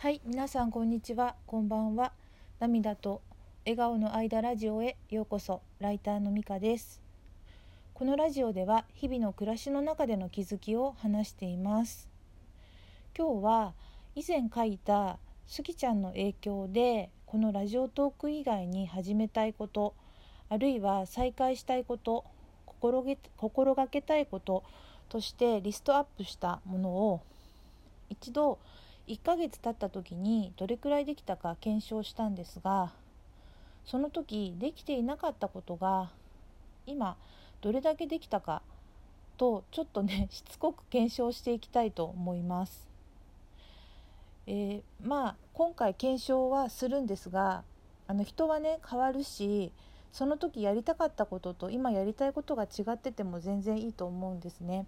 はい、皆さんこんにちは、こんばんは。涙と笑顔の間ラジオへようこそ。ライターのみかです。このラジオでは日々の暮らしの中での気づきを話しています。今日は以前書いたスギちゃんの影響でこのラジオトーク以外に始めたいこと、あるいは再開したいこと、心げ心がけたいこととしてリストアップしたものを一度1ヶ月経った時にどれくらいできたか検証したんですがその時できていなかったことが今どれだけできたかとちょっとね しつこく検証していきたいと思います。えーまあ今回検証はするんですがあの人はね変わるしその時やりたかったことと今やりたいことが違ってても全然いいと思うんですね。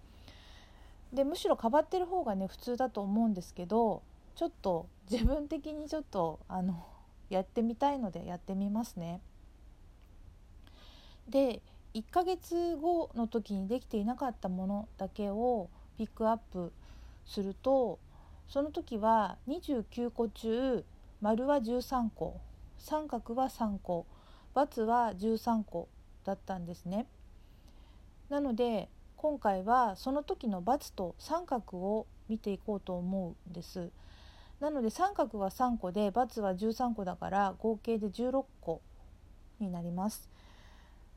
でむしろ変わってる方がね普通だと思うんですけどちょっと自分的にちょっとあのやってみたいのでやってみますね。で1ヶ月後の時にできていなかったものだけをピックアップするとその時は29個中丸は13個三角は3個×は13個だったんですね。なので今回はその時の×と三角を見ていこうと思うんです。なので三角は3個で×は13個だから合計で16個になります。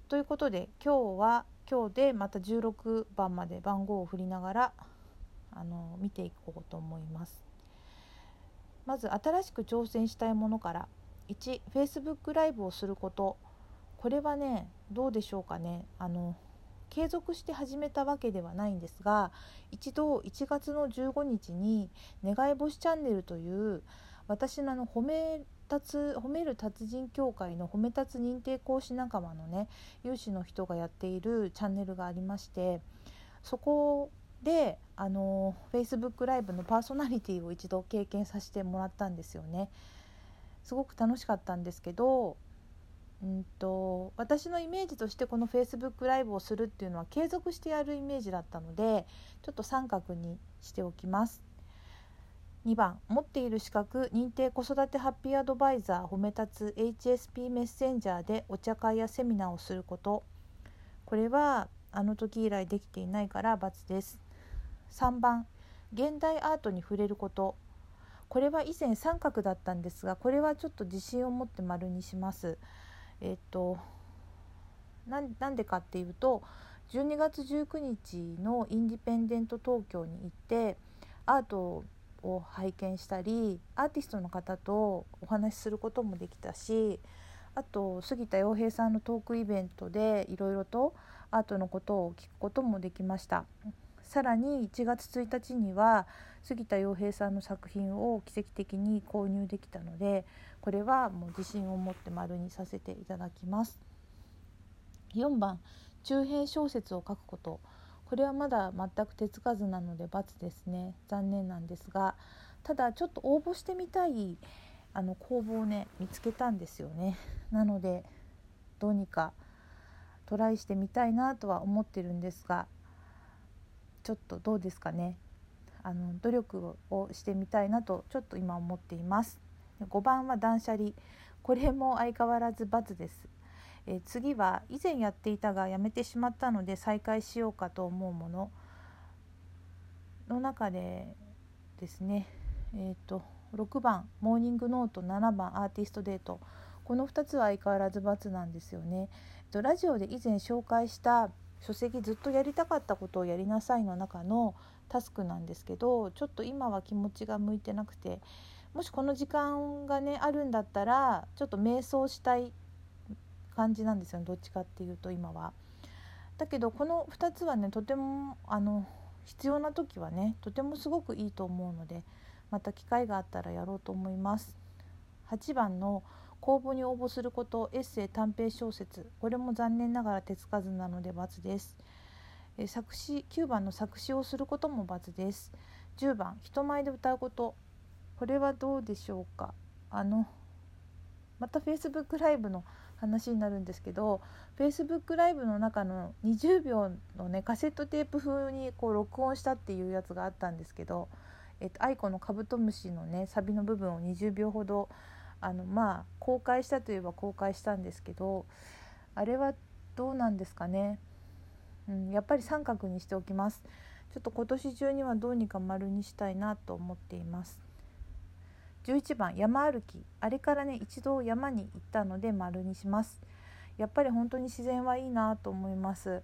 ということで今日は今日でまた16番まで番号を振りながらあの見ていこうと思います。まず新しく挑戦したいものから1 Facebook ライブをすることこれはねどうでしょうかねあの継続して始めたわけではないんですが一度1月の15日に「願い星チャンネル」という私のあの褒め立つ褒める達人協会の褒め立つ認定講師仲間のね有志の人がやっているチャンネルがありましてそこであの Facebook ライブのパーソナリティを一度経験させてもらったんですよね。すごく楽しかったんですけどうんと私のイメージとしてこの Facebook ライブをするっていうのは継続してやるイメージだったのでちょっと三角にしておきます。2番持っている資格認定子育てハッピーアドバイザー褒め立つ HSP メッセンジャーでお茶会やセミナーをすること。これはあの時以来できていないから×です。3番現代アートに触れること。これは以前三角だったんですがこれはちょっと自信を持って丸にします。えっとなんでかっていうと12月19日のインディペンデント東京に行ってアートを拝見したりアーティストの方とお話しすることもできたしあと杉田洋平さんのトークイベントでいろいろとアートのことを聞くこともできました。さらに1月1日には杉田洋平さんの作品を奇跡的に購入できたのでこれはもう自信を持って丸にさせていただきます。4番中編小説を書くこと。これはまだ全く手つかずなので×ですね。残念なんですがただちょっと応募してみたいあの公募をね見つけたんですよね。なのでどうにかトライしてみたいなとは思ってるんですがちょっとどうですかね。あの努力をしてみたいなとちょっと今思っています。5番は断捨離。これも相変わらず×です。え次は以前やっていたがやめてしまったので再開しようかと思うもの。の中でですね。えーと、と6番。モーニングノート。7番。アーティストデート。この2つは相変わらず×なんですよね。ラジオで以前紹介した書籍ずっとやりたかったことをやりなさいの中のタスクなんですけどちょっと今は気持ちが向いてなくてもしこの時間がねあるんだったらちょっと瞑想したい感じなんですよねどっちかっていうと今は。だけどこの2つはねとてもあの必要な時はねとてもすごくいいと思うのでまた機会があったらやろうと思います。8番の公募に応募することエッセイ短編小説これも残念ながら手つかずなので×です。作詞9番の作詞をすることも×です。10番人前で歌うことこれはどうでしょうか？あのまた Facebook ライブの話になるんですけど Facebook ライブの中の20秒のねカセットテープ風にこう録音したっていうやつがあったんですけどえっと、 aikoのカブトムシのねサビの部分を20秒ほどあのまあ公開したといえば公開したんですけどあれはどうなんですかね、うん、やっぱり三角にしておきます。ちょっと今年中にはどうにか丸にしたいなと思っています。11番山歩き。あれからね一度山に行ったので丸にします。やっぱり本当に自然はいいなと思います。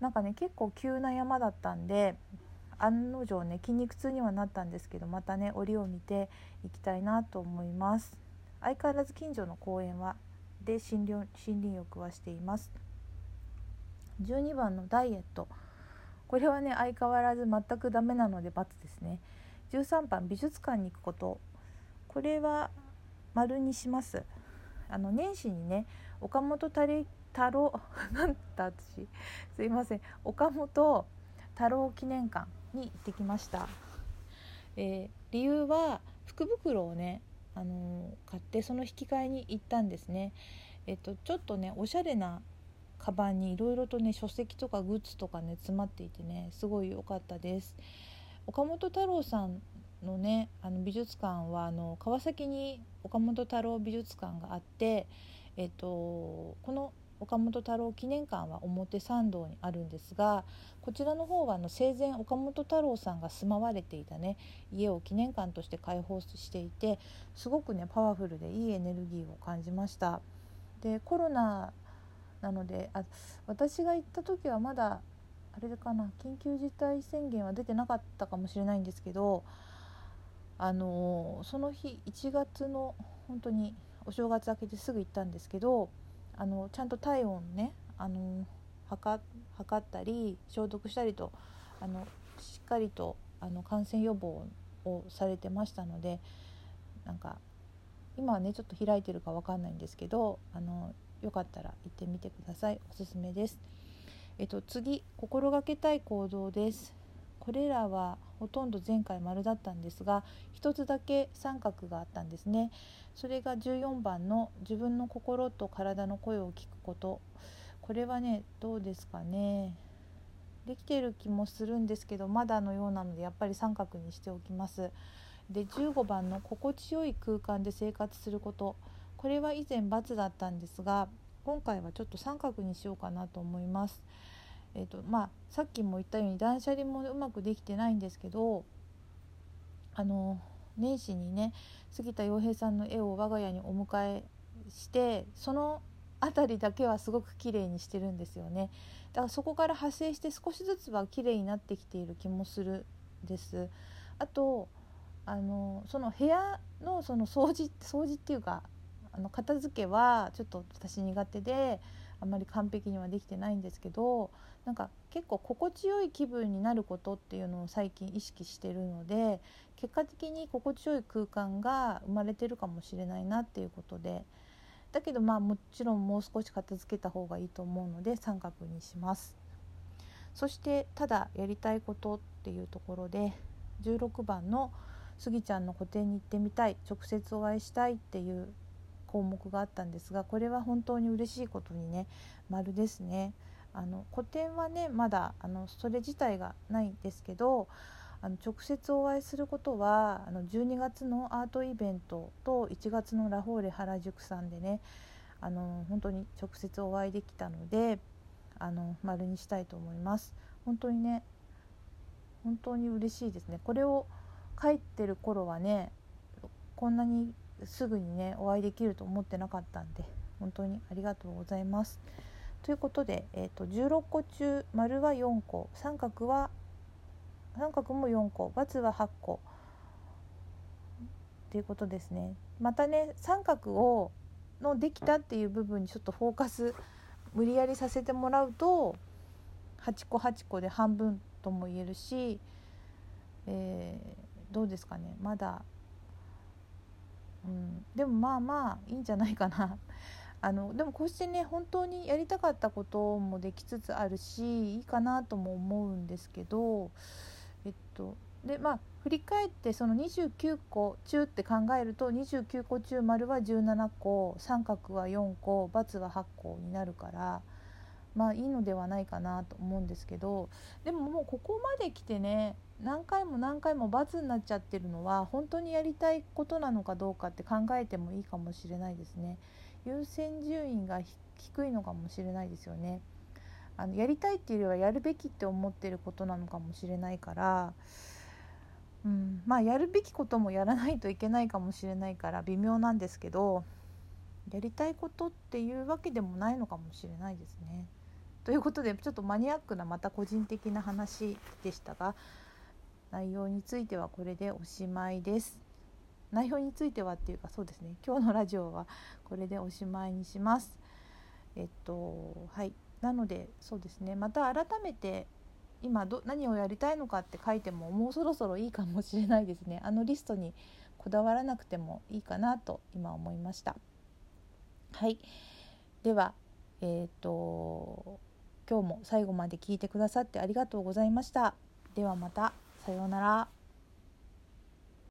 なんかね結構急な山だったんで案の定ね筋肉痛にはなったんですけどまたね折を見ていきたいなと思います。相変わらず近所の公園はで森林森林浴はしています。12番のダイエット。これはね相変わらず全くダメなので×ですね。13番美術館に行くこと。これは丸にします。あの年始にね岡本太郎 なんだ私。すいません。岡本太郎記念館に行ってきました、えー、理由は福袋をねあの、買ってその引き換えに行ったんですね。えっとちょっとねおしゃれなカバンにいろいろとね書籍とかグッズとかね詰まっていてねすごい良かったです。岡本太郎さんのねあの美術館はあの川崎に岡本太郎美術館があって、えっと、この岡本太郎記念館は表参道にあるんですがこちらの方はあの生前岡本太郎さんが住まわれていたね家を記念館として開放していてすごくねパワフルでいいエネルギーを感じました。でコロナなのであ私が行った時はまだあれかな緊急事態宣言は出てなかったかもしれないんですけどあのその日1月の本当にお正月明けてすぐ行ったんですけどあのちゃんと体温ねあの測ったり消毒したりとあのしっかりとあの感染予防をされてましたのでなんか今はねちょっと開いてるか分かんないんですけどあのよかったら行ってみてくださいおすすめです。えっと次心がけたい行動です。これらはほとんど前回丸だったんですが1つだけ三角があったんですね。それが14番の自分の心と体の声を聞くこと。これはねどうですかね。できている気もするんですけどまだのようなのでやっぱり三角にしておきます。で15番の心地よい空間で生活すること。これは以前×だったんですが今回はちょっと三角にしようかなと思います。えーとまあ、さっきも言ったように断捨離もうまくできてないんですけどあの年始にね杉田洋平さんの絵を我が家にお迎えしてその辺りだけはすごく綺麗にしてるんですよね。だからそこから派生して少しずつは綺麗になってきている気もするです。あとあのその部屋のその掃除掃除っていうかあの片付けはちょっと私苦手であんまり完璧にはできてないんですけどなんか結構心地よい気分になることっていうのを最近意識してるので結果的に心地よい空間が生まれてるかもしれないなっていうことでだけどまあもちろんもう少し片付けた方がいいと思うので三角にします。そしてただやりたいことっていうところで16番の「スギちゃんの個展に行ってみたい直接お会いしたい」っていう項目があったんですがこれは本当に嬉しいことにね丸ですね。あの個展はねまだあのそれ自体がないんですけどあの直接お会いすることはあの12月のアートイベントと1月のラフォーレ原宿さんでねあの本当に直接お会いできたのであの丸にしたいと思います本当にね本当に嬉しいですねこれを書いてる頃はねこんなにすぐにねお会いできると思ってなかったんで本当にありがとうございます。ということで、えーと、16個中丸は4個三角は三角も4個×は8個っていうことですね。またね三角をのできたっていう部分にちょっとフォーカス無理やりさせてもらうと8個8個で半分とも言えるし、えー、どうですかねまだ、うん、でもまあまあいいんじゃないかな。あのでもこうしてね本当にやりたかったこともできつつあるしいいかなとも思うんですけどえっとでまあ振り返ってその29個中って考えると29個中丸は17個三角は4個×は8個になるからまあいいのではないかなと思うんですけどでももうここまで来てね何回も何回も罰になっちゃってるのは本当にやりたいことなのかどうかって考えてもいいかもしれないですね。優先順位が低いのかもしれないですよね。あのやりたいっていうよりはやるべきって思ってることなのかもしれないから、うん、まあやるべきこともやらないといけないかもしれないから微妙なんですけどやりたいことっていうわけでもないのかもしれないですね。ということでちょっとマニアックなまた個人的な話でしたが内容についてはこれでおしまいです。内容についてはっていうかそうですね。今日のラジオはこれでおしまいにします。えっとはい。なのでそうですね。また改めて今ど何をやりたいのかって書いてももうそろそろいいかもしれないですね。あのリストにこだわらなくてもいいかなと今思いました。はい。ではえっ、と今日も最後まで聞いてくださってありがとうございました。ではまた。さようなら。